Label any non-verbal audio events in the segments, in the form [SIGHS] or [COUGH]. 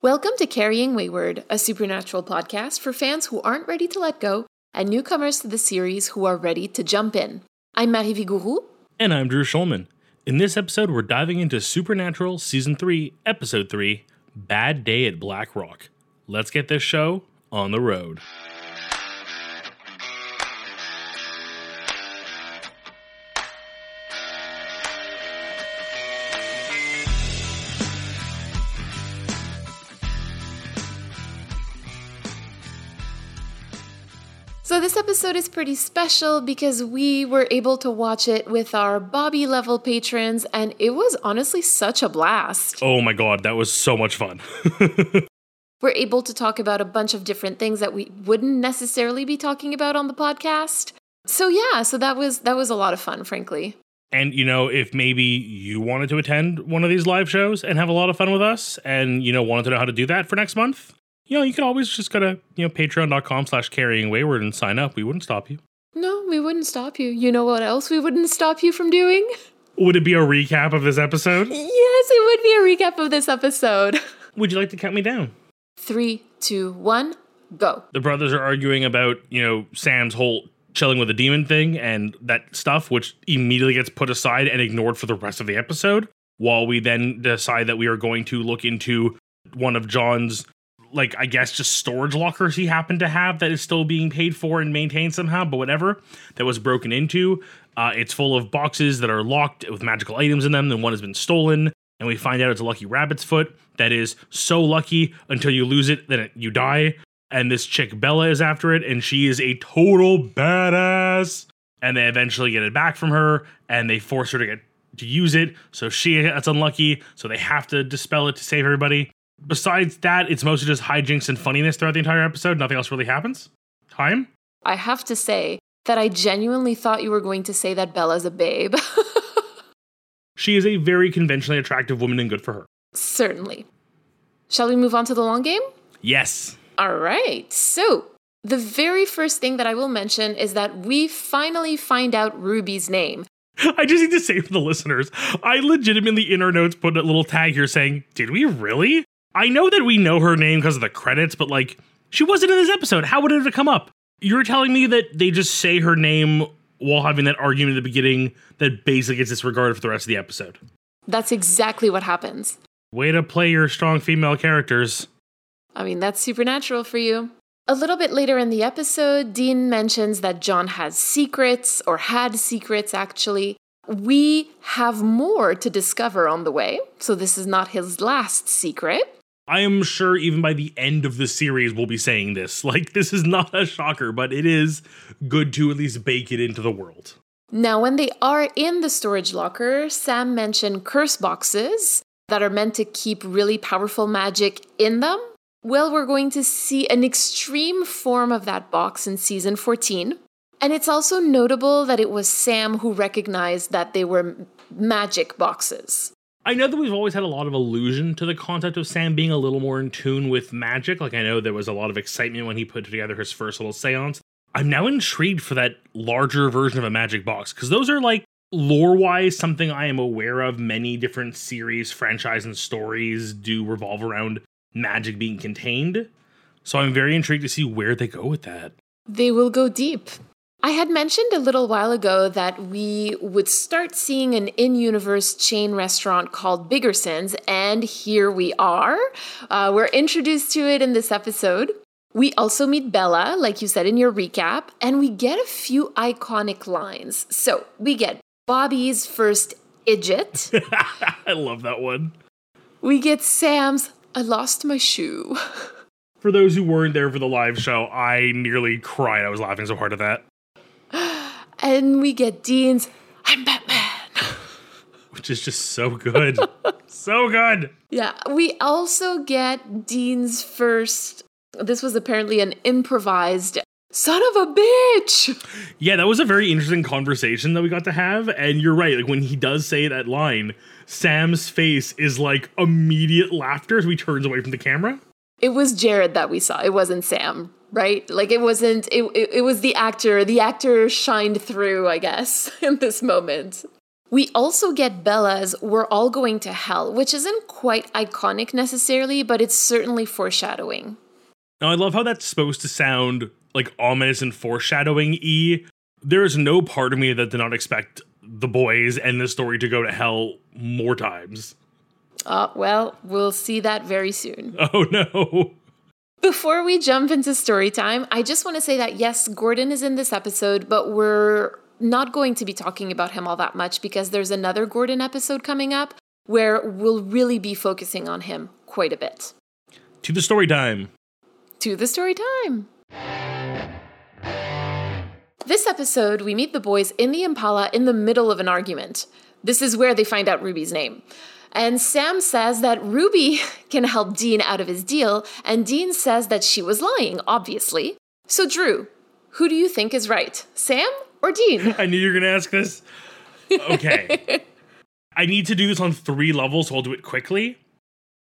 Welcome to Carrying Wayward, a supernatural podcast for fans who aren't ready to let go and newcomers to the series who are ready to jump in. I'm Marie Vigourou. And I'm Drew Schulman. In this episode, we're diving into Supernatural Season 3, Episode 3 Bad Day at Black Rock. Let's get this show on the road. Episode is pretty special because we were able to watch it with our Bobby level patrons, and it was honestly such a blast. Oh my god, that was so much fun. [LAUGHS] we're able to talk about a bunch of different things that we wouldn't necessarily be talking about on the podcast. So yeah, so that was that was a lot of fun, frankly. And you know, if maybe you wanted to attend one of these live shows and have a lot of fun with us and you know wanted to know how to do that for next month, you know, you can always just go to, you know, patreon.com slash carrying wayward and sign up. We wouldn't stop you. No, we wouldn't stop you. You know what else we wouldn't stop you from doing? Would it be a recap of this episode? Yes, it would be a recap of this episode. [LAUGHS] Would you like to count me down? Three, two, one, go. The brothers are arguing about, you know, Sam's whole chilling with a demon thing and that stuff, which immediately gets put aside and ignored for the rest of the episode. While we then decide that we are going to look into one of John's like I guess just storage lockers he happened to have that is still being paid for and maintained somehow, but whatever that was broken into. Uh, it's full of boxes that are locked with magical items in them. Then one has been stolen, and we find out it's a lucky rabbit's foot that is so lucky until you lose it, then it, you die. And this chick Bela is after it, and she is a total badass. And they eventually get it back from her, and they force her to get to use it. So she gets unlucky, so they have to dispel it to save everybody besides that, it's mostly just hijinks and funniness throughout the entire episode. Nothing else really happens. Time? I have to say that I genuinely thought you were going to say that Bela's a babe. [LAUGHS] she is a very conventionally attractive woman and good for her. Certainly. Shall we move on to the long game? Yes. All right. So, the very first thing that I will mention is that we finally find out Ruby's name. [LAUGHS] I just need to say for the listeners, I legitimately in our notes put a little tag here saying, Did we really? I know that we know her name because of the credits, but like, she wasn't in this episode. How would it have come up? You're telling me that they just say her name while having that argument at the beginning that basically gets disregarded for the rest of the episode. That's exactly what happens. Way to play your strong female characters. I mean, that's supernatural for you. A little bit later in the episode, Dean mentions that John has secrets, or had secrets actually. We have more to discover on the way, so this is not his last secret. I am sure even by the end of the series we'll be saying this. [LAUGHS] Like this is not a shocker, but it is good to at least bake it into the world. Now, when they are in the storage locker, Sam mentioned curse boxes that are meant to keep really powerful magic in them. Well, we're going to see an extreme form of that box in season 14. And it's also notable that it was Sam who recognized that they were magic boxes. I know that we've always had a lot of allusion to the concept of Sam being a little more in tune with magic. Like, I know there was a lot of excitement when he put together his first little seance. I'm now intrigued for that larger version of a magic box because those are like lore wise something I am aware of. Many different series, franchise, and stories do revolve around magic being contained. So I'm very intrigued to see where they go with that. They will go deep. I had mentioned a little while ago that we would start seeing an in universe chain restaurant called Biggersons, and here we are. Uh, we're introduced to it in this episode. We also meet Bela, like you said in your recap, and we get a few iconic lines. So we get Bobby's first idjit. [LAUGHS] I love that one. We get Sam's I lost my shoe. [LAUGHS] For those who weren't there for the live show, I nearly cried. I was laughing so hard at that. And we get Dean's I'm Batman. [LAUGHS] Which is just so good. [LAUGHS] so good. Yeah. We also get Dean's first. This was apparently an improvised son of a bitch. Yeah, that was a very interesting conversation that we got to have. And you're right. Like when he does say that line, Sam's face is like immediate laughter as he turns away from the camera. It was Jared that we saw. It wasn't Sam right? Like it wasn't it, it, it was the actor. The actor shined through, I guess, [LAUGHS] in this moment. We also get Bela's We're All Going to Hell, which isn't quite iconic necessarily, but it's certainly foreshadowing. Now, I love how that's supposed to sound like ominous and foreshadowing y. There is no part of me that did not expect the boys and the story to go to hell more times. Uh, well, we'll see that very soon. [LAUGHS] Oh no. Before we jump into story time, I just want to say that yes, Gordon is in this episode, but we're not going to be talking about him all that much because there's another Gordon episode coming up where we'll really be focusing on him quite a bit. To the story time. To the story time. This episode, we meet the boys in the Impala in the middle of an argument. This is where they find out Ruby's name. And Sam says that Ruby [LAUGHS] can help Dean out of his deal, and Dean says that she was lying, obviously. So, Drew, who do you think is right, Sam or Dean? [LAUGHS] I knew you were going to ask this. Okay. [LAUGHS] I need to do this on three levels, so I'll do it quickly.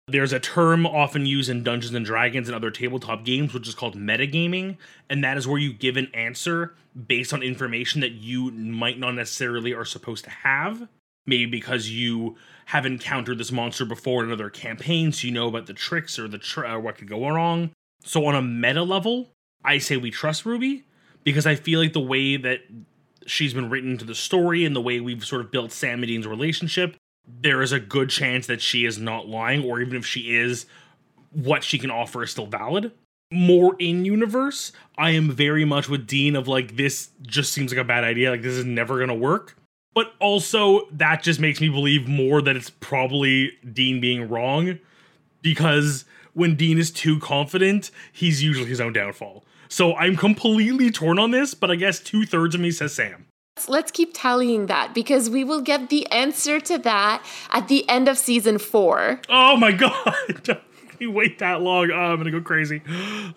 There's a term often used in Dungeons and Dragons and other tabletop games, which is called metagaming, and that is where you give an answer based on information that you might not necessarily are supposed to have. Maybe because you have encountered this monster before in another campaign, so you know about the tricks or the tr- or what could go wrong. So on a meta level, I say we trust Ruby because I feel like the way that she's been written into the story and the way we've sort of built Sam and Dean's relationship there is a good chance that she is not lying, or even if she is, what she can offer is still valid. More in universe, I am very much with Dean of like, this just seems like a bad idea. Like, this is never gonna work. But also, that just makes me believe more that it's probably Dean being wrong because when Dean is too confident, he's usually his own downfall. So I'm completely torn on this, but I guess two thirds of me says Sam. Let's keep tallying that because we will get the answer to that at the end of season four. Oh my [LAUGHS] god! you wait that long? Oh, I'm gonna go crazy. [GASPS]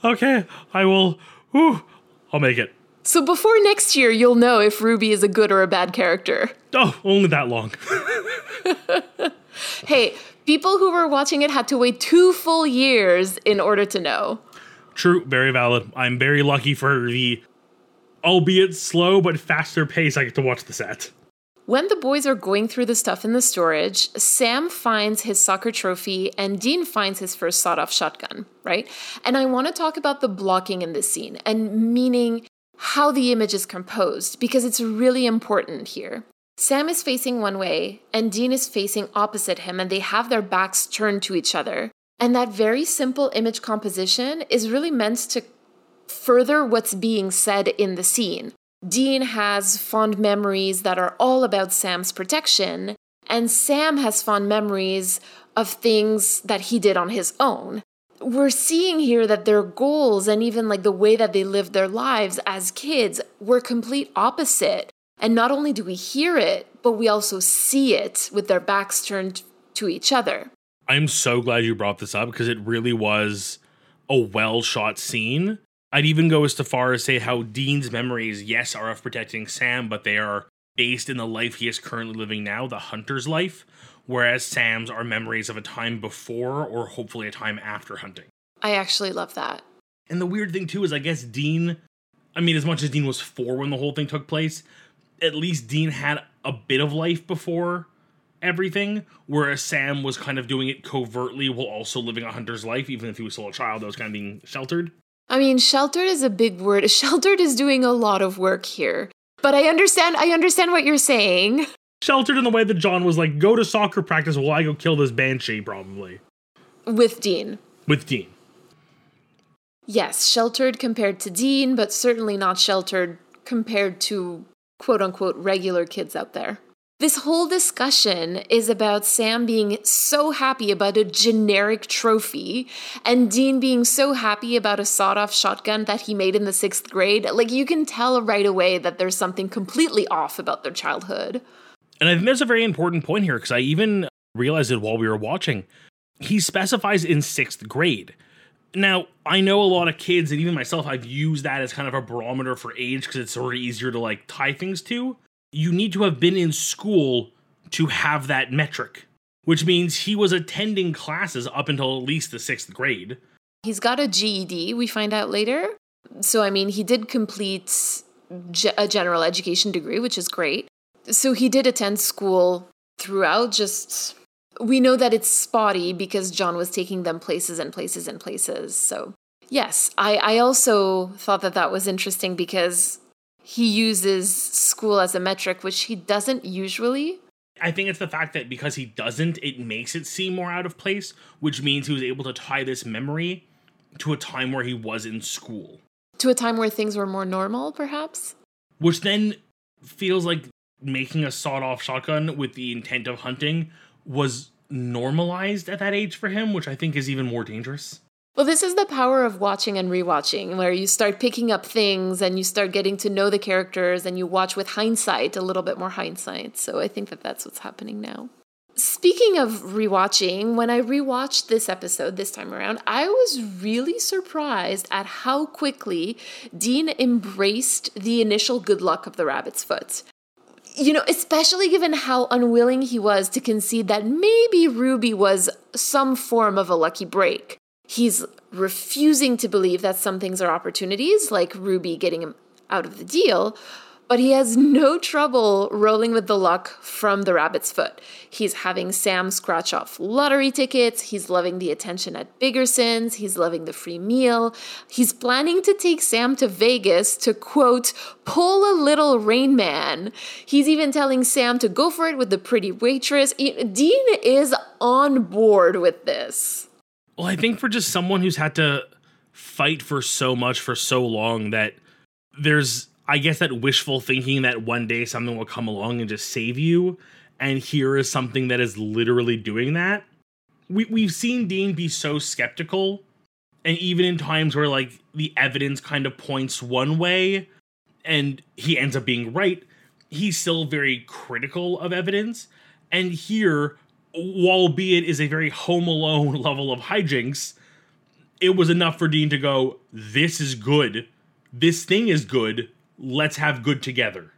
Okay, I will. Whew, I'll make it. So before next year, you'll know if Ruby is a good or a bad character. Oh, only that long. [LAUGHS] hey, people who were watching it had to wait two full years in order to know. True, very valid. I'm very lucky for the albeit slow but faster pace I get to watch the set. When the boys are going through the stuff in the storage, Sam finds his soccer trophy and Dean finds his first sawed off shotgun, right? And I want to talk about the blocking in this scene and meaning how the image is composed because it's really important here. Sam is facing one way and Dean is facing opposite him, and they have their backs turned to each other. And that very simple image composition is really meant to further what's being said in the scene. Dean has fond memories that are all about Sam's protection, and Sam has fond memories of things that he did on his own. We're seeing here that their goals and even like the way that they lived their lives as kids were complete opposite. And not only do we hear it, but we also see it with their backs turned to each other. I'm so glad you brought this up because it really was a well shot scene I'd even go as far as say how Dean's memories, yes, are of protecting Sam, but they are based in the life he is currently living now, the hunter's life, whereas Sam's are memories of a time before or hopefully a time after hunting. I actually love that. And the weird thing too is I guess Dean I mean, as much as Dean was four when the whole thing took place, at least Dean had a bit of life before everything, whereas Sam was kind of doing it covertly while also living a hunter's life, even if he was still a child that was kind of being sheltered. I mean, sheltered is a big word. [LAUGHS] Sheltered is doing a lot of work here. But I understand I understand what you're saying. [LAUGHS] Sheltered in the way that John was like, go to soccer practice while I go kill this banshee, probably. With Dean. With Dean. Yes, sheltered compared to Dean, but certainly not sheltered compared to quote unquote regular kids out there. This whole discussion is about Sam being so happy about a generic trophy and Dean being so happy about a sawed off shotgun that he made in the sixth grade. Like, you can tell right away that there's something completely off about their childhood. And I think there's a very important point here because I even realized it while we were watching. He specifies in sixth grade. Now, I know a lot of kids, and even myself, I've used that as kind of a barometer for age because it's sort of easier to like tie things to you need to have been in school to have that metric, which means he was attending classes up until at least the sixth grade. He's got a GED, we find out later. So, I mean, he did complete a general education degree, which is great. So he did attend school throughout, just we know that it's spotty because John was taking them places and places and places. So, yes, I, I also thought that that was interesting because he uses school as a metric, which he doesn't usually. I think it's the fact that because he doesn't, it makes it seem more out of place, which means he was able to tie this memory to a time where he was in school. To a time where things were more normal, perhaps? Which then feels like making a sawed off shotgun with the intent of hunting was normalized at that age for him, which I think is even more dangerous. Well, this is the power of watching and rewatching, where you start picking up things and you start getting to know the characters and you watch with hindsight, a little bit more hindsight. So I think that that's what's happening now. Speaking of rewatching, when I rewatched this episode this time around, I was really surprised at how quickly Dean embraced the initial good luck of the rabbit's foot you know, especially given how unwilling he was to concede that maybe Ruby was some form of a lucky break. He's refusing to believe that some things are opportunities, like Ruby getting him out of the deal, but he has no trouble rolling with the luck from the rabbit's foot. He's having Sam scratch off lottery tickets. He's loving the attention at Biggersons. He's loving the free meal. He's planning to take Sam to Vegas to quote, pull a little rain man. He's even telling Sam to go for it with the pretty waitress. Dean is on board with this. Well, I think for just someone who's had to fight for so much for so long that there's I guess that wishful thinking that one day something will come along and just save you, and here is something that is literally doing that. We we've seen Dean be so skeptical, and even in times where like the evidence kind of points one way, and he ends up being right, he's still very critical of evidence. And here, albeit is a very home alone [LAUGHS] level of hijinks, it was enough for Dean to go, This is good. This thing is good let's have good together.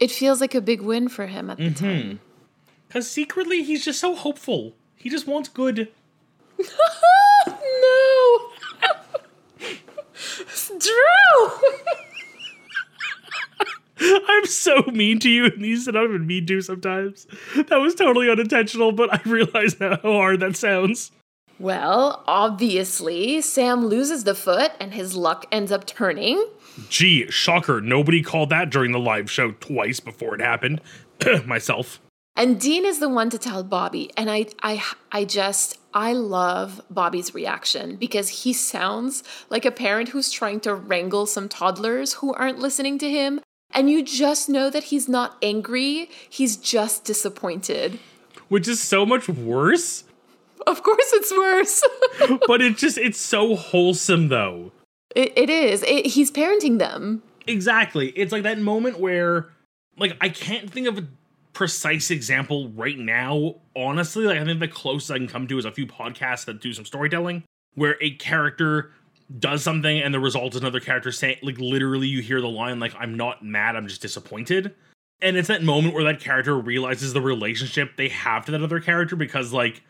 It feels like a big win for him at the mm-hmm. time. Because secretly, he's just so hopeful. He just wants good. [LAUGHS] no! Drew! [LAUGHS] I'm so mean to you, and you said I'm mean to sometimes. That was totally unintentional, but I realize now how hard that sounds. Well, obviously, Sam loses the foot and his luck ends up turning. Gee, shocker. Nobody called that during the live show twice before it happened. [CLEARS THROAT] Myself. And Dean is the one to tell Bobby. And I I I just I love Bobby's reaction because he sounds like a parent who's trying to wrangle some toddlers who aren't listening to him. And you just know that he's not angry, he's just disappointed. Which is so much worse. Of course it's worse. [LAUGHS] but it just it's so wholesome though. It, it is. It, he's parenting them. Exactly. It's like that moment where, like, I can't think of a precise example right now. Honestly, like, I think the closest I can come to is a few podcasts that do some storytelling where a character does something and the result is another character saying, like, literally, you hear the line, like, I'm not mad, I'm just disappointed. And it's that moment where that character realizes the relationship they have to that other character because, like,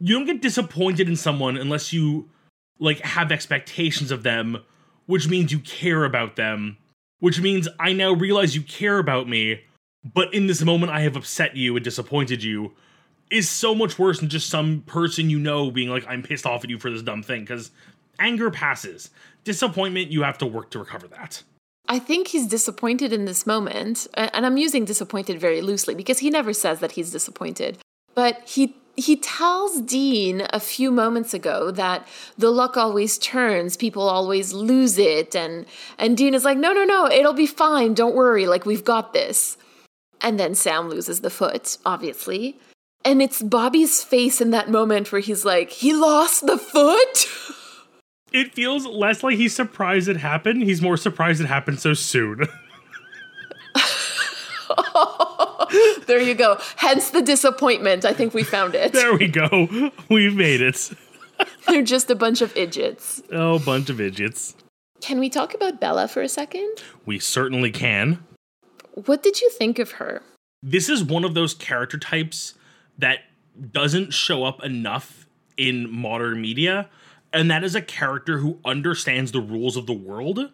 you don't get disappointed in someone unless you like have expectations of them, which means you care about them, which means I now realize you care about me, but in this moment I have upset you and disappointed you is so much worse than just some person you know being like I'm pissed off at you for this dumb thing cuz anger passes. Disappointment you have to work to recover that. I think he's disappointed in this moment, and I'm using disappointed very loosely because he never says that he's disappointed. But he he tells Dean a few moments ago that the luck always turns, people always lose it, and and Dean is like, "No, no, no, it'll be fine. Don't worry. Like we've got this." And then Sam loses the foot, obviously. And it's Bobby's face in that moment where he's like, "He lost the foot?" [LAUGHS] It feels less like he's surprised it happened. He's more surprised it happened so soon. [LAUGHS] [LAUGHS] there you go. Hence the disappointment. I think we found it. There we go. We've made it. [LAUGHS] They're just a bunch of idiots. Oh, bunch of idiots. Can we talk about Bela for a second? We certainly can. What did you think of her? This is one of those character types that doesn't show up enough in modern media, and that is a character who understands the rules of the world,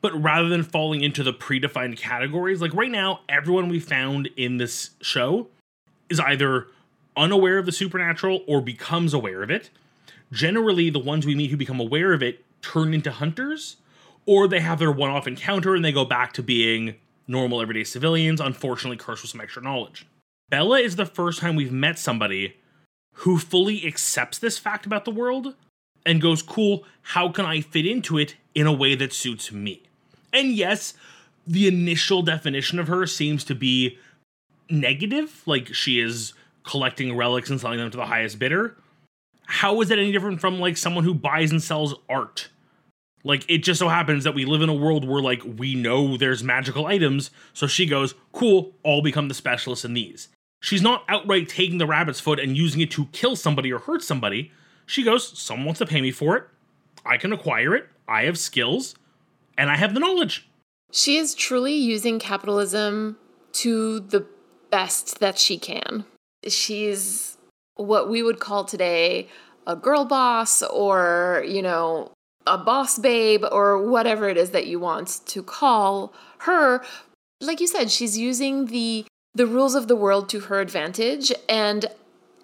but rather than falling into the predefined categories, like right now, everyone we found in this show is either unaware of the supernatural or becomes aware of it. Generally, the ones we meet who become aware of it turn into hunters, or they have their one off encounter and they go back to being normal everyday civilians, unfortunately, cursed with some extra knowledge. Bela is the first time we've met somebody who fully accepts this fact about the world and goes, Cool, how can I fit into it in a way that suits me? And yes, the initial definition of her seems to be negative, like she is collecting relics and selling them to the highest bidder. How is that any different from like someone who buys and sells art? Like it just so happens that we live in a world where like we know there's magical items, so she goes, "Cool, I'll become the specialist in these." She's not outright taking the rabbit's foot and using it to kill somebody or hurt somebody. She goes, "Someone wants to pay me for it. I can acquire it. I have skills, and I have the knowledge." She is truly using capitalism to the best that she can. She's what we would call today a girl boss or, you know, a boss babe or whatever it is that you want to call her like you said she's using the the rules of the world to her advantage and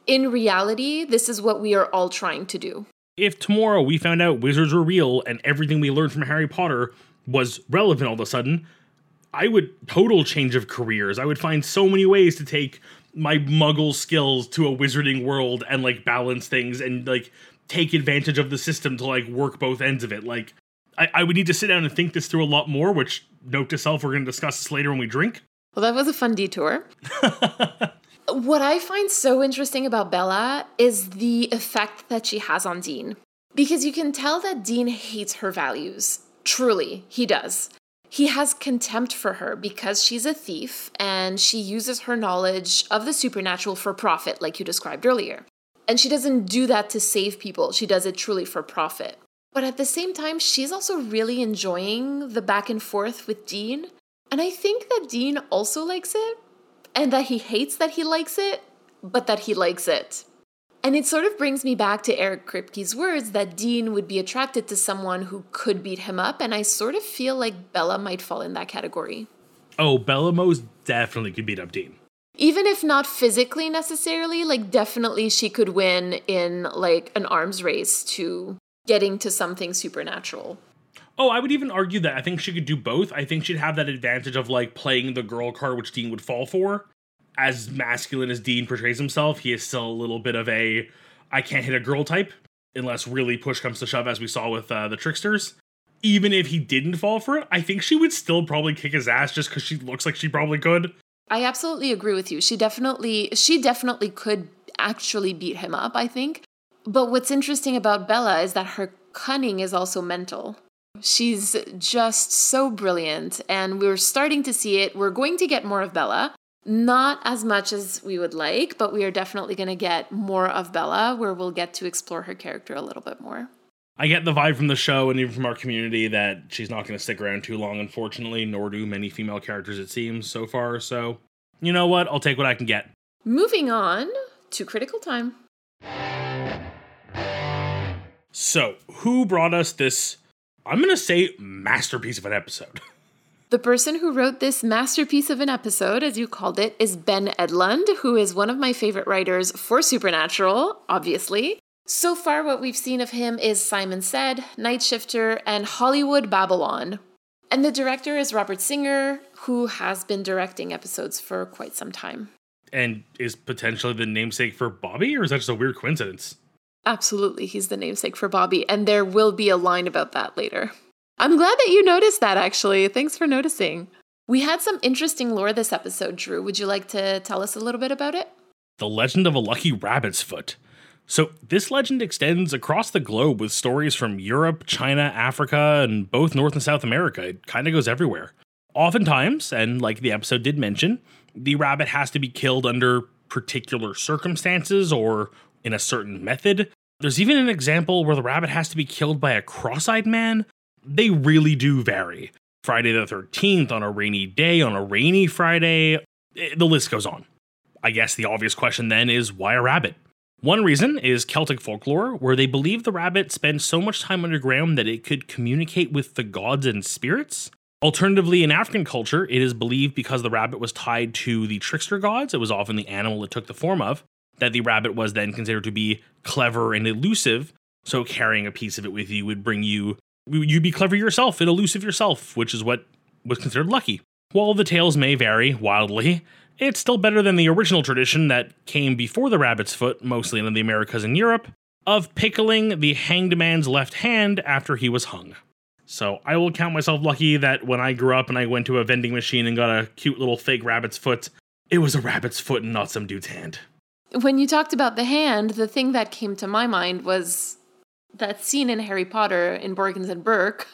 in reality this is what we are all trying to do if tomorrow we found out wizards were real and everything we learned from harry potter was relevant all of a sudden i would total change of careers i would find so many ways to take my muggle skills to a wizarding world and like balance things and like take advantage of the system to like work both ends of it. Like I, I would need to sit down and think this through a lot more, which note to self, we're going to discuss this later when we drink. Well, that was a fun detour. [LAUGHS] what I find so interesting about Bela is the effect that she has on Dean. Because you can tell that Dean hates her values. Truly, he does. He has contempt for her because she's a thief and she uses her knowledge of the supernatural for profit, like you described earlier. And she doesn't do that to save people, she does it truly for profit. But at the same time, she's also really enjoying the back and forth with Dean. And I think that Dean also likes it, and that he hates that he likes it, but that he likes it. And it sort of brings me back to Eric Kripke's words that Dean would be attracted to someone who could beat him up, and I sort of feel like Bela might fall in that category. Oh, Bela most definitely could beat up Dean even if not physically necessarily like definitely she could win in like an arms race to getting to something supernatural oh i would even argue that i think she could do both i think she'd have that advantage of like playing the girl card which dean would fall for as masculine as dean portrays himself he is still a little bit of a i can't hit a girl type unless really push comes to shove as we saw with uh, the tricksters even if he didn't fall for it i think she would still probably kick his ass just because she looks like she probably could I absolutely agree with you. She definitely she definitely could actually beat him up, I think. But what's interesting about Bela is that her cunning is also mental. She's just so brilliant and we're starting to see it. We're going to get more of Bela. Not as much as we would like, but we are definitely going to get more of Bela where we'll get to explore her character a little bit more. I get the vibe from the show and even from our community that she's not going to stick around too long, unfortunately, nor do many female characters, it seems, so far. So, you know what? I'll take what I can get. Moving on to critical time. So, who brought us this, I'm going to say, masterpiece of an episode? [LAUGHS] The person who wrote this masterpiece of an episode, as you called it, is Ben Edlund, who is one of my favorite writers for Supernatural, obviously. So far, what we've seen of him is Simon Said, Nightshifter, and Hollywood Babylon. And the director is Robert Singer, who has been directing episodes for quite some time. And is potentially the namesake for Bobby, or is that just a weird coincidence? Absolutely, he's the namesake for Bobby, and there will be a line about that later. I'm glad that you noticed that, actually. Thanks for noticing. We had some interesting lore this episode, Drew. Would you like to tell us a little bit about it? The legend of a lucky rabbit's foot. So, this legend extends across the globe with stories from Europe, China, Africa, and both North and South America. It kind of goes everywhere. Oftentimes, and like the episode did mention, the rabbit has to be killed under particular circumstances or in a certain method. There's even an example where the rabbit has to be killed by a cross eyed man. They really do vary. Friday the 13th, on a rainy day, on a rainy Friday, eh, the list goes on. I guess the obvious question then is why a rabbit? One reason is Celtic folklore, where they believe the rabbit spent so much time underground that it could communicate with the gods and spirits. Alternatively, in African culture, it is believed because the rabbit was tied to the trickster gods, it was often the animal it took the form of, that the rabbit was then considered to be clever and elusive. So carrying a piece of it with you would bring you, you'd be clever yourself and elusive yourself, which is what was considered lucky. While the tales may vary wildly, it's still better than the original tradition that came before the rabbit's foot, mostly in the Americas and Europe, of pickling the hanged man's left hand after he was hung. So I will count myself lucky that when I grew up and I went to a vending machine and got a cute little fake rabbit's foot, it was a rabbit's foot and not some dude's hand. When you talked about the hand, the thing that came to my mind was that scene in Harry Potter in Borgins and Burke,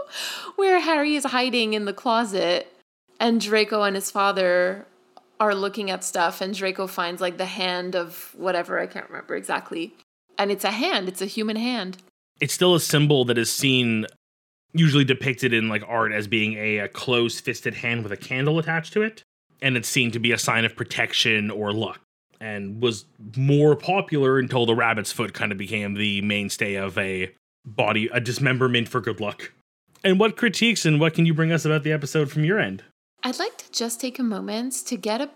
[LAUGHS] where Harry is hiding in the closet and Draco and his father are looking at stuff and Draco finds like the hand of whatever, I can't remember exactly. And it's a hand, it's a human hand. It's still a symbol that is seen usually depicted in like art as being a, a closed fisted hand with a candle attached to it. And it's seen to be a sign of protection or luck. And was more popular until the rabbit's foot kind of became the mainstay of a body, a dismemberment for good luck. And what critiques and what can you bring us about the episode from your end? I'd like to just take a moment to get a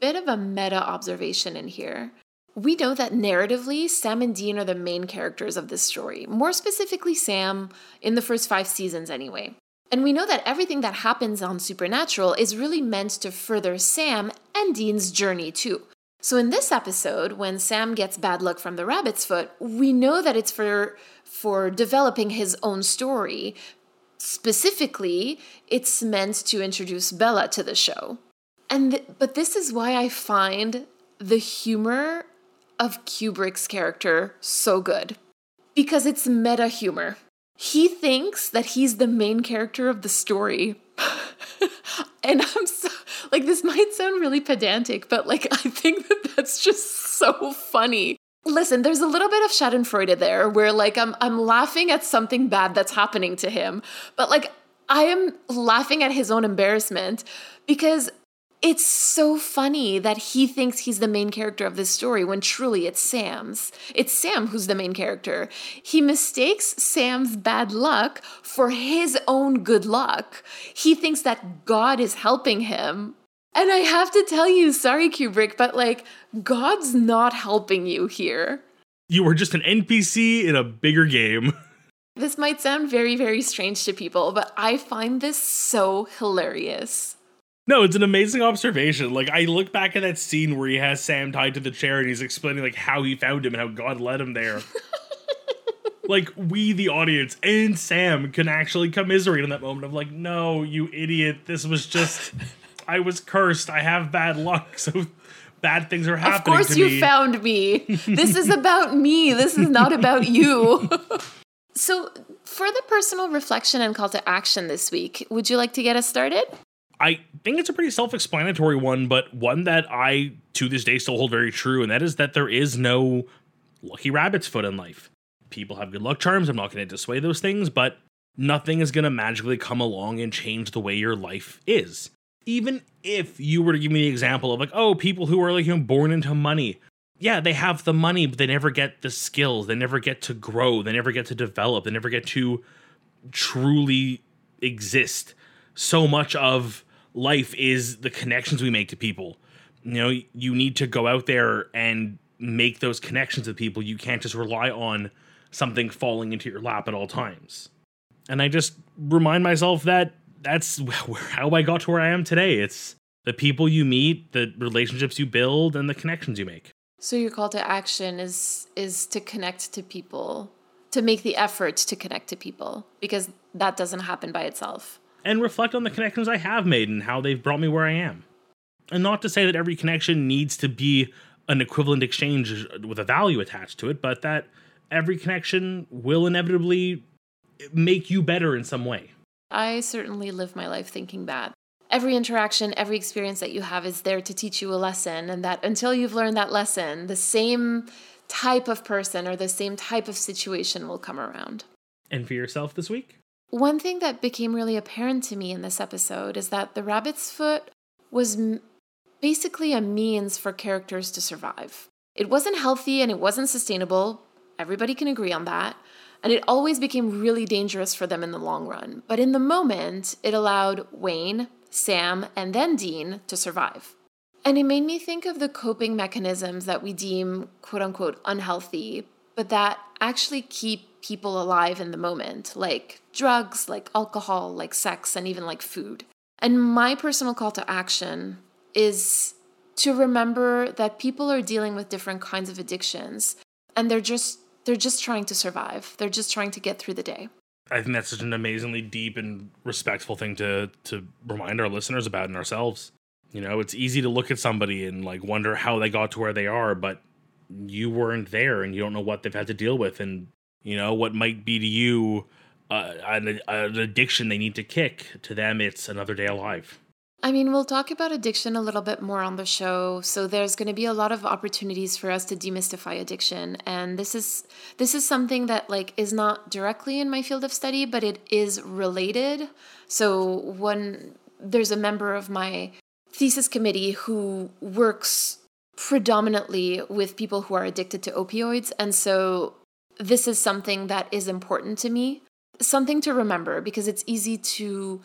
bit of a meta observation in here. We know that narratively, Sam and Dean are the main characters of this story, more specifically, Sam, in the first five seasons anyway. And we know that everything that happens on Supernatural is really meant to further Sam and Dean's journey too. So in this episode, when Sam gets bad luck from the rabbit's foot, we know that it's for for developing his own story, Specifically, it's meant to introduce Bela to the show. And th- but this is why I find the humor of Kubrick's character so good. Because it's meta humor. He thinks that he's the main character of the story. [LAUGHS] and I'm so like this might sound really pedantic, but like [LAUGHS] I think that that's just so funny Listen, there's a little bit of Schadenfreude there where like I'm I'm laughing at something bad that's happening to him, but like I am laughing at his own embarrassment because it's so funny that he thinks he's the main character of this story when truly it's Sam's. It's Sam who's the main character. He mistakes Sam's bad luck for his own good luck. He thinks that God is helping him and I have to tell you, sorry, Kubrick, but like, God's not helping you here. You were just an NPC in a bigger game. [LAUGHS] This might sound very, very strange to people, but I find this so hilarious. No, it's an amazing observation. Like I look back at that scene where he has Sam tied to the chair and he's explaining like how he found him and how God led him there. [LAUGHS] like we the audience and Sam can actually commiserate in that moment of like, no, you idiot, this was just I was cursed. I have bad luck. [LAUGHS] So bad things are happening. Of course, you me. found me. this is about me. This is not about you. [LAUGHS] so, for the personal reflection and call to action this week, would you like to get us started? I think it's a pretty self explanatory one, but one that I, to this day, still hold very true, and that is that there is no lucky rabbit's foot in life. People have good luck charms. I'm not going to dissuade those things, but nothing is going to magically come along and change the way your life is even if you were to give me the example of like, oh, people who are like you know, born into money, yeah, they have the money, but they never get the skills. They never get to grow. They never get to develop. They never get to truly exist. So much of life is the connections we make to people. You know, you need to go out there and make those connections with people. You can't just rely on something falling into your lap at all times. And I just remind myself that that's [LAUGHS] how I got to where I am today. It's the people you meet, the relationships you build, and the connections you make. So your call to action is is to connect to people, to make the effort to connect to people, because that doesn't happen by itself. And reflect on the connections I have made and how they've brought me where I am. And not to say that every connection needs to be an equivalent exchange with a value attached to it, but that every connection will inevitably make you better in some way. I certainly live my life thinking that. Every interaction, every experience that you have is there to teach you a lesson, and that until you've learned that lesson, the same type of person or the same type of situation will come around. And for yourself this week? One thing that became really apparent to me in this episode is that the rabbit's foot was m- basically a means for characters to survive. It wasn't healthy and it wasn't sustainable. Everybody can agree on that. And it always became really dangerous for them in the long run. But in the moment, it allowed Wayne, Sam, and then Dean to survive. And it made me think of the coping mechanisms that we deem quote unquote unhealthy, but that actually keep people alive in the moment, like drugs, like alcohol, like sex, and even like food. And my personal call to action is to remember that people are dealing with different kinds of addictions and they're just they're just trying to survive. They're just trying to get through the day. I think that's such an amazingly deep and respectful thing to to remind our listeners about and ourselves. You know, it's easy to look at somebody and like wonder how they got to where they are, but you weren't there and you don't know what they've had to deal with and you know what might be to you uh, an, an addiction they need to kick to them it's another day alive I mean, we'll talk about addiction a little bit more on the show. So there's going to be a lot of opportunities for us to demystify addiction, and this is this is something that like is not directly in my field of study, but it is related. So when there's a member of my thesis committee who works predominantly with people who are addicted to opioids, and so this is something that is important to me, something to remember because it's easy to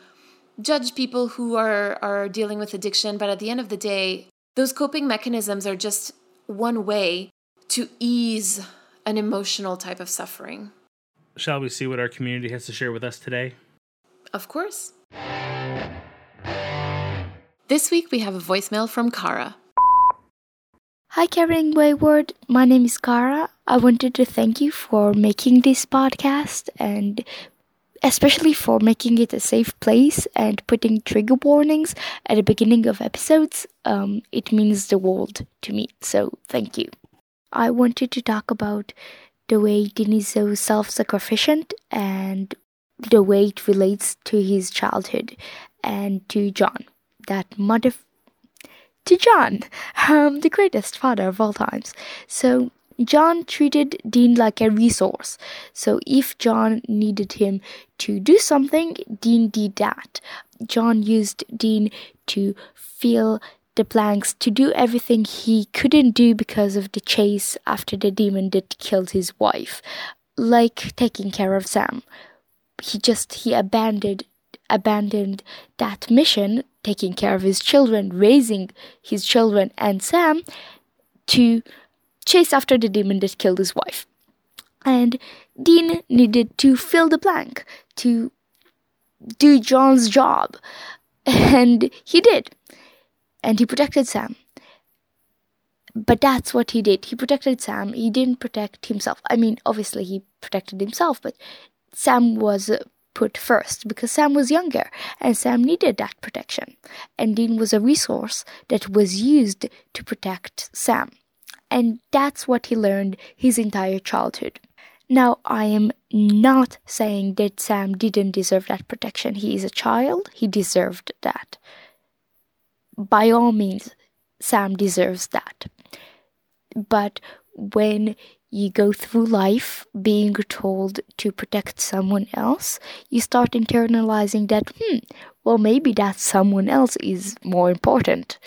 judge people who are are dealing with addiction, but at the end of the day, those coping mechanisms are just one way to ease an emotional type of suffering. Shall we see what our community has to share with us today? Of course. This week we have a voicemail from Kara. Hi, Carrying Wayward. My name is Kara. I wanted to thank you for making this podcast and especially for making it a safe place and putting trigger warnings at the beginning of episodes. Um, it means the world to me, so thank you. I wanted to talk about the way Dean is so self sacrificient and the way it relates to his childhood and to John, that mother. To John, [LAUGHS] um, the greatest father of all times. So, John treated Dean like a resource. So if John needed him to do something, Dean did that. John used Dean to fill the blanks to do everything he couldn't do because of the chase after the demon that killed his wife, like taking care of Sam. He just he abandoned abandoned that mission, taking care of his children, raising his children and Sam to chase after the demon that killed his wife. And Dean needed to fill the blank, to do John's job. [LAUGHS] And he did. And he protected Sam. But that's what he did. He protected Sam. He didn't protect himself. I mean, obviously, he protected himself, but Sam was put first because Sam was younger and Sam needed that protection. And Dean was a resource that was used to protect Sam and that's what he learned his entire childhood. Now, I am not saying that Sam didn't deserve that protection. He is a child, he deserved that. By all means, Sam deserves that. But when you go through life being told to protect someone else, you start internalizing that, hmm, well, maybe that someone else is more important.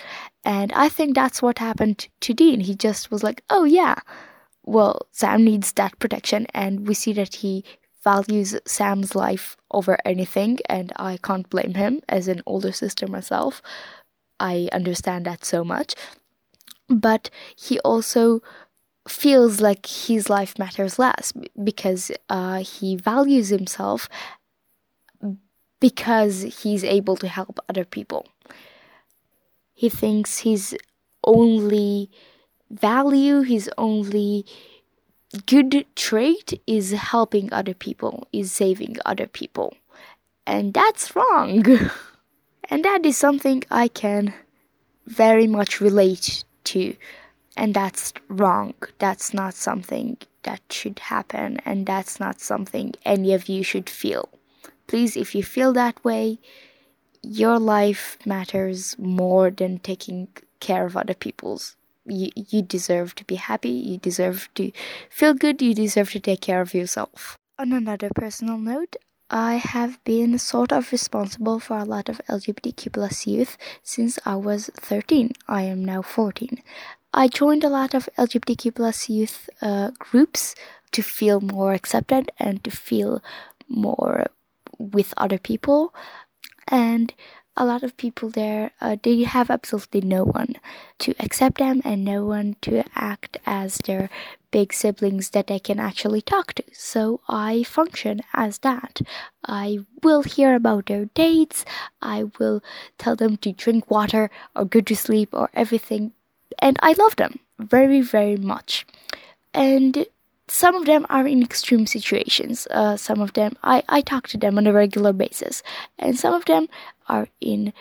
And I think that's what happened to Dean. He just was like, oh, yeah, well, Sam needs that protection. And we see that he values Sam's life over anything. And I can't blame him as an older sister myself. I understand that so much. But he also feels like his life matters less because uh, he values himself because he's able to help other people. He thinks his only value, his only good trait is helping other people, is saving other people. And that's wrong. [LAUGHS] and that is something I can very much relate to. And that's wrong. That's not something that should happen. And that's not something any of you should feel. Please, if you feel that way, your life matters more than taking care of other people's. You, you deserve to be happy, you deserve to feel good, you deserve to take care of yourself. On another personal note, I have been sort of responsible for a lot of LGBTQ plus youth since I was 13. I am now 14. I joined a lot of LGBTQ plus youth uh, groups to feel more accepted and to feel more with other people. And a lot of people there, uh, they have absolutely no one to accept them and no one to act as their big siblings that they can actually talk to. So I function as that. I will hear about their dates. I will tell them to drink water or go to sleep or everything. And I love them very, very much. And some of them are in extreme situations. Uh, some of them, I, I talk to them on a regular basis. And some of them are in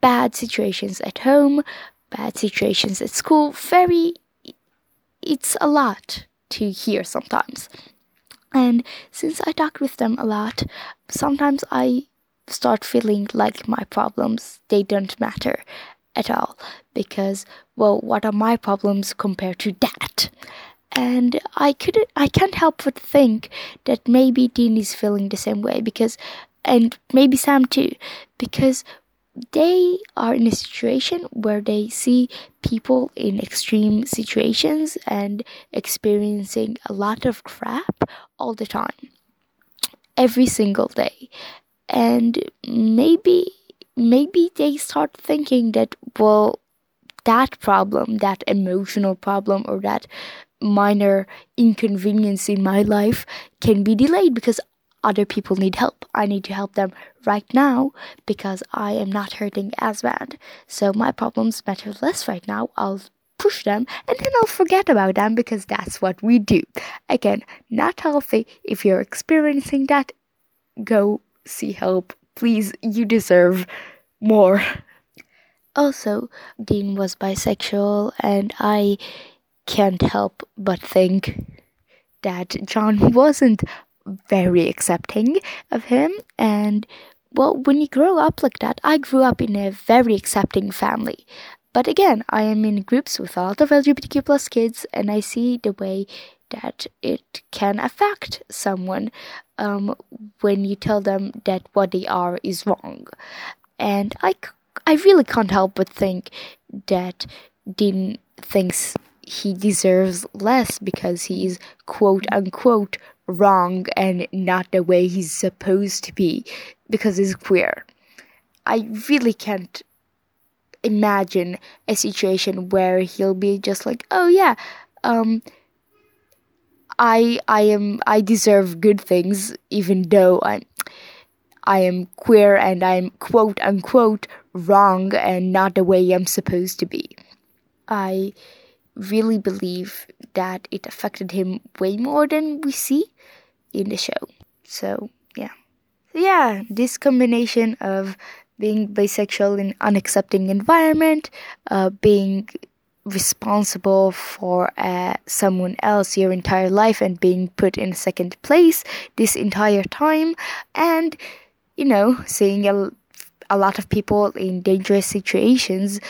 bad situations at home, bad situations at school. Very, it's a lot to hear sometimes. And since I talk with them a lot, sometimes I start feeling like my problems, they don't matter at all. Because, well, what are my problems compared to that? And I couldn't I can't help but think that maybe Dean is feeling the same way because and maybe Sam too because they are in a situation where they see people in extreme situations and experiencing a lot of crap all the time every single day. And maybe maybe they start thinking that well that problem that emotional problem or that minor inconvenience in my life can be delayed because other people need help. I need to help them right now because I am not hurting as bad. So my problems matter less right now. I'll push them and then I'll forget about them because that's what we do. Again, not healthy. If you're experiencing that, go see help. Please, you deserve more. Also, Dean was bisexual and I can't help but think that John [LAUGHS] wasn't very accepting of him. And well, when you grow up like that, I grew up in a very accepting family. But again, I am in groups with a lot of LGBTQ plus kids, and I see the way that it can affect someone um, when you tell them that what they are is wrong. And I, I really can't help but think that Dean thinks he deserves less because he's quote unquote wrong and not the way he's supposed to be because he's queer. I really can't imagine a situation where he'll be just like, "Oh yeah, um I I am I deserve good things even though I'm I am queer and I'm quote unquote wrong and not the way I'm supposed to be." I really believe that it affected him way more than we see in the show. So, yeah. So, yeah, this combination of being bisexual in unaccepting environment, uh, being responsible for uh, someone else your entire life and being put in second place this entire time, and you know, seeing a, a lot of people in dangerous situations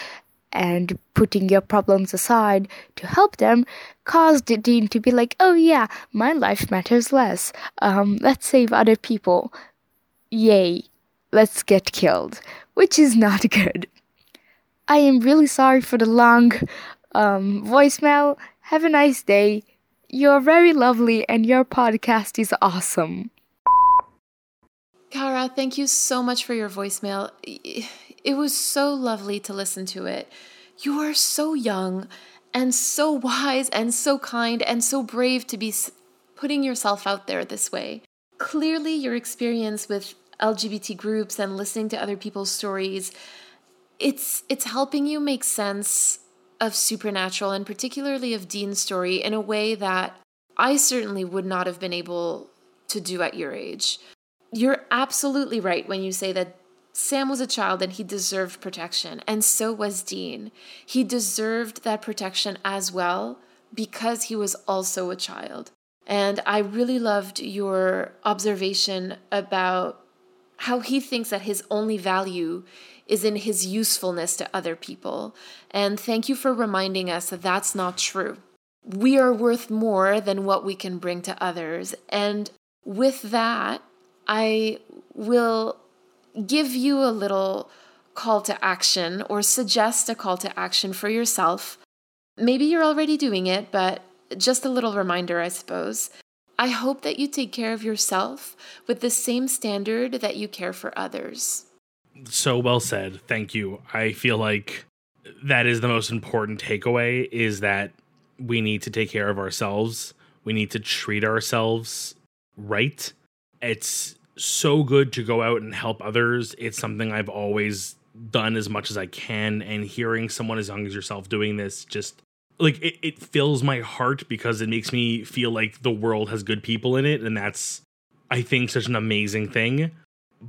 and putting your problems aside to help them caused Dean to be like, oh yeah, my life matters less. Um, let's save other people. Yay, let's get killed, which is not [LAUGHS] good. I am really sorry for the long um, voicemail. Have a nice day. You're very lovely and your podcast is awesome. Kara, thank you so much for your voicemail. It was so lovely to listen to it. You are so young and so [LAUGHS] wise and so kind and so brave to be putting yourself out there this way. Clearly, your experience with LGBT groups and listening to other people's stories it's it's helping you make sense of supernatural and particularly of Dean's story in a way that I certainly would not have been able to do at your age. You're absolutely right when you say that Sam was a child and he deserved protection, and so was Dean. He deserved that protection as well because he was also a child. And I really loved your observation about how he thinks that his only value is in his usefulness to other people. And thank you for reminding us that that's not true. We are worth more than what we can bring to others. And with that, I will give you a little call to action or suggest a call to action for yourself. Maybe you're already doing it, but just a little reminder, I suppose. I hope that you take care of yourself with the same standard that you care for others. So well said. Thank you. I feel like that is the most important takeaway is that we need to take care of ourselves. We need to treat ourselves right. It's so good to go out and help others. It's something I've always done as much as I can and hearing someone as young as yourself doing this just like it, it fills my heart because it makes me feel like the world has good people in it and that's i think such an amazing thing.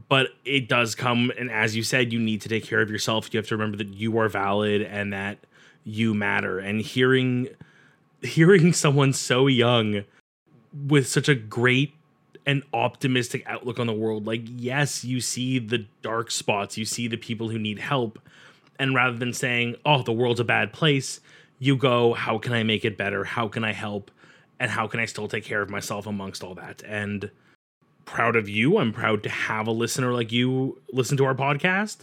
But it does come and as you said you need to take care of yourself. You have to remember that you are valid and that you matter. And hearing hearing [LAUGHS] someone so young with such a great and optimistic outlook on the world like yes you see the dark spots you see the people who need help and rather than saying oh the world's a bad place you go, how can I make it better? How can I help? And how can I still take care of myself amongst all that? And proud of you. I'm proud to have a listener like you listen to our podcast.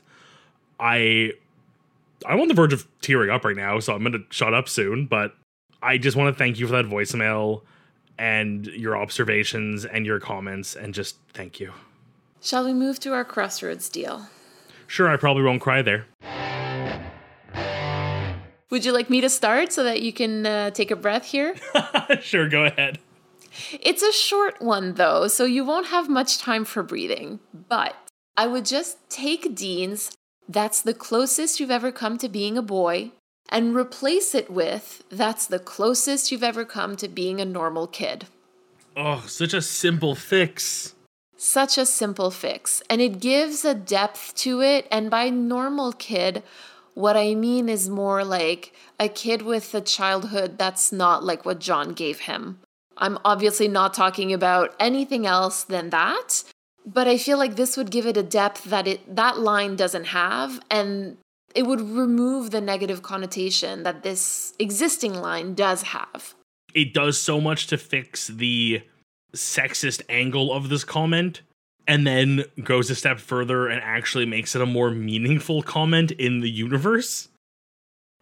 I I'm on the verge of tearing up right now, so I'm gonna shut up soon, but I just want to thank you for that voicemail and your observations and your comments and just thank you. Shall we move to our crossroads deal? Sure, I probably won't cry there. Would you like me to start so that you can uh, take a breath here? [LAUGHS] sure, go ahead. It's a short one though, so you won't have much time for breathing. But I would just take Dean's, that's the closest you've ever come to being a boy, and replace it with, that's the closest you've ever come to being a normal kid. Oh, such a simple fix. Such a simple fix. And it gives a depth to it. And by normal kid, what I mean is more like a kid with a childhood that's not like what John gave him. I'm obviously not talking about anything else than that, but I feel like this would give it a depth that it that line doesn't have and it would remove the negative connotation that this existing line does have. It does so much to fix the sexist angle of this comment and then goes a step further and actually makes it a more meaningful comment in the universe.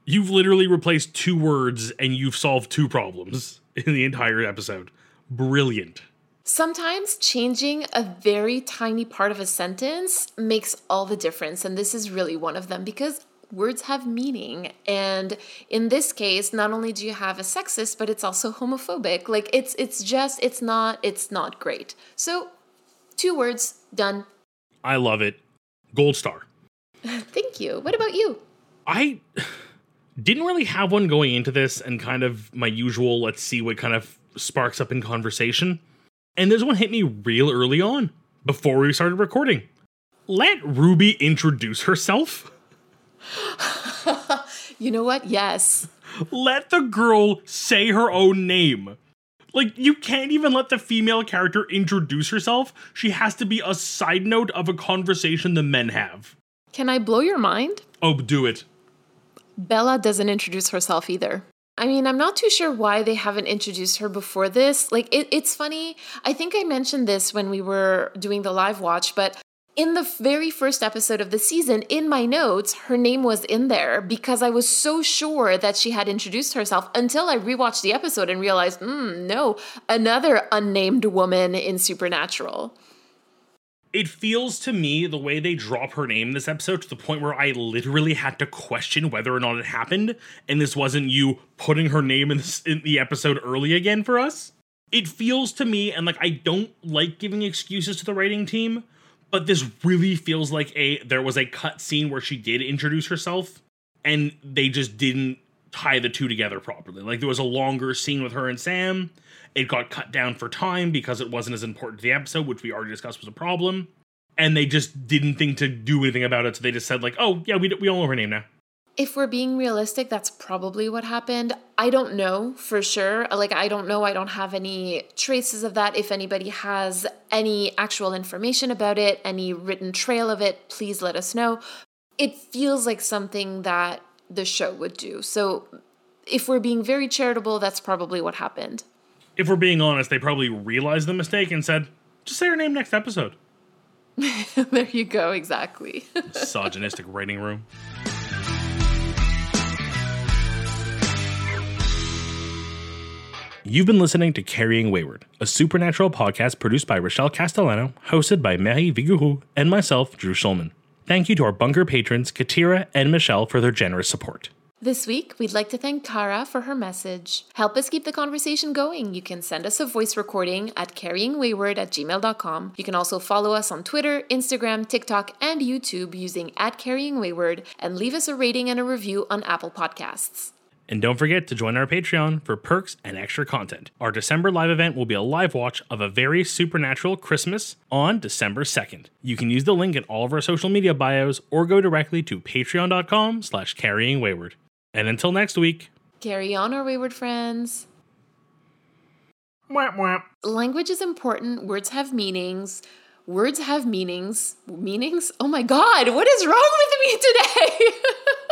You've literally replaced two words and you've solved two problems in the entire episode. Brilliant. Sometimes changing a very tiny part of a sentence makes all the difference. And this is really one of them because words have meaning. And in this case, not only do you have a sexist, but it's also homophobic. Like it's it's just it's not it's not great. So Two words, done. I love it. Gold star. [LAUGHS] Thank you. What about you? I [SIGHS] didn't really have one going into this and kind of my usual let's see what kind of sparks up in conversation. And this one hit me real early on before we started recording. Let Ruby introduce herself. [LAUGHS] you know what? Yes. Let the girl say her own name. Like, you can't even let the female character introduce herself. She has to be a side note of a conversation the men have. Can I blow your mind? Oh, do it. Bela doesn't introduce herself either. I mean, I'm not too sure why they haven't introduced her before this. Like, it, it's funny. I think I mentioned this when we were doing the live watch, but in the very first episode of the season, in my notes, her name was in there because I was so sure that she had introduced herself until I rewatched the episode and realized, hmm, no, another unnamed woman in Supernatural. It feels to me the way they drop her name this episode to the point where I literally had to question whether or not it happened, and this wasn't you putting her name in, this, in the episode early again for us. It feels to me, and like I don't like giving excuses to the writing team, but this really feels like a there was a cut scene where she did introduce herself and they just didn't tie the two together properly. Like there was a longer scene with her and Sam. It got cut down for time because it wasn't as important to the episode, which we already discussed was a problem. And they just didn't think to do anything about it, so they just said like, "Oh yeah, we we all know her name now." If we're being realistic, that's probably what happened. I don't know for sure. Like, I don't know. I don't have any traces of that. If anybody has any actual information about it, any written trail of it, please let us know. It feels like something that the show would do. So, if we're being very charitable, that's probably what happened. If we're being honest, they probably realized the mistake and said, just say her name next episode. [LAUGHS] there you go, exactly. [LAUGHS] Misogynistic writing room. You've been listening to Carrying Wayward, a supernatural podcast produced by Rochelle Castellano, hosted by Marie Vigouroux, and myself, Drew Schulman. Thank you to our bunker patrons, Katira and Michelle, for their generous support. This week, we'd like to thank Kara for her message. Help us keep the conversation going. You can send us a voice recording at carryingwayward at gmail.com. You can also follow us on Twitter, Instagram, TikTok, and YouTube using at carryingwayward and leave us a rating and a review on Apple Podcasts. And don't forget to join our Patreon for perks and extra content. Our December live event will be a live watch of a very supernatural Christmas on December 2nd. You can use the link in all of our social media bios or go directly to patreon.com slash carryingwayward. And until next week, carry on, our wayward friends. Mwah, mwah. Language is important, words have meanings. Words have meanings. Meanings? Oh my god, what is wrong with me today? [LAUGHS]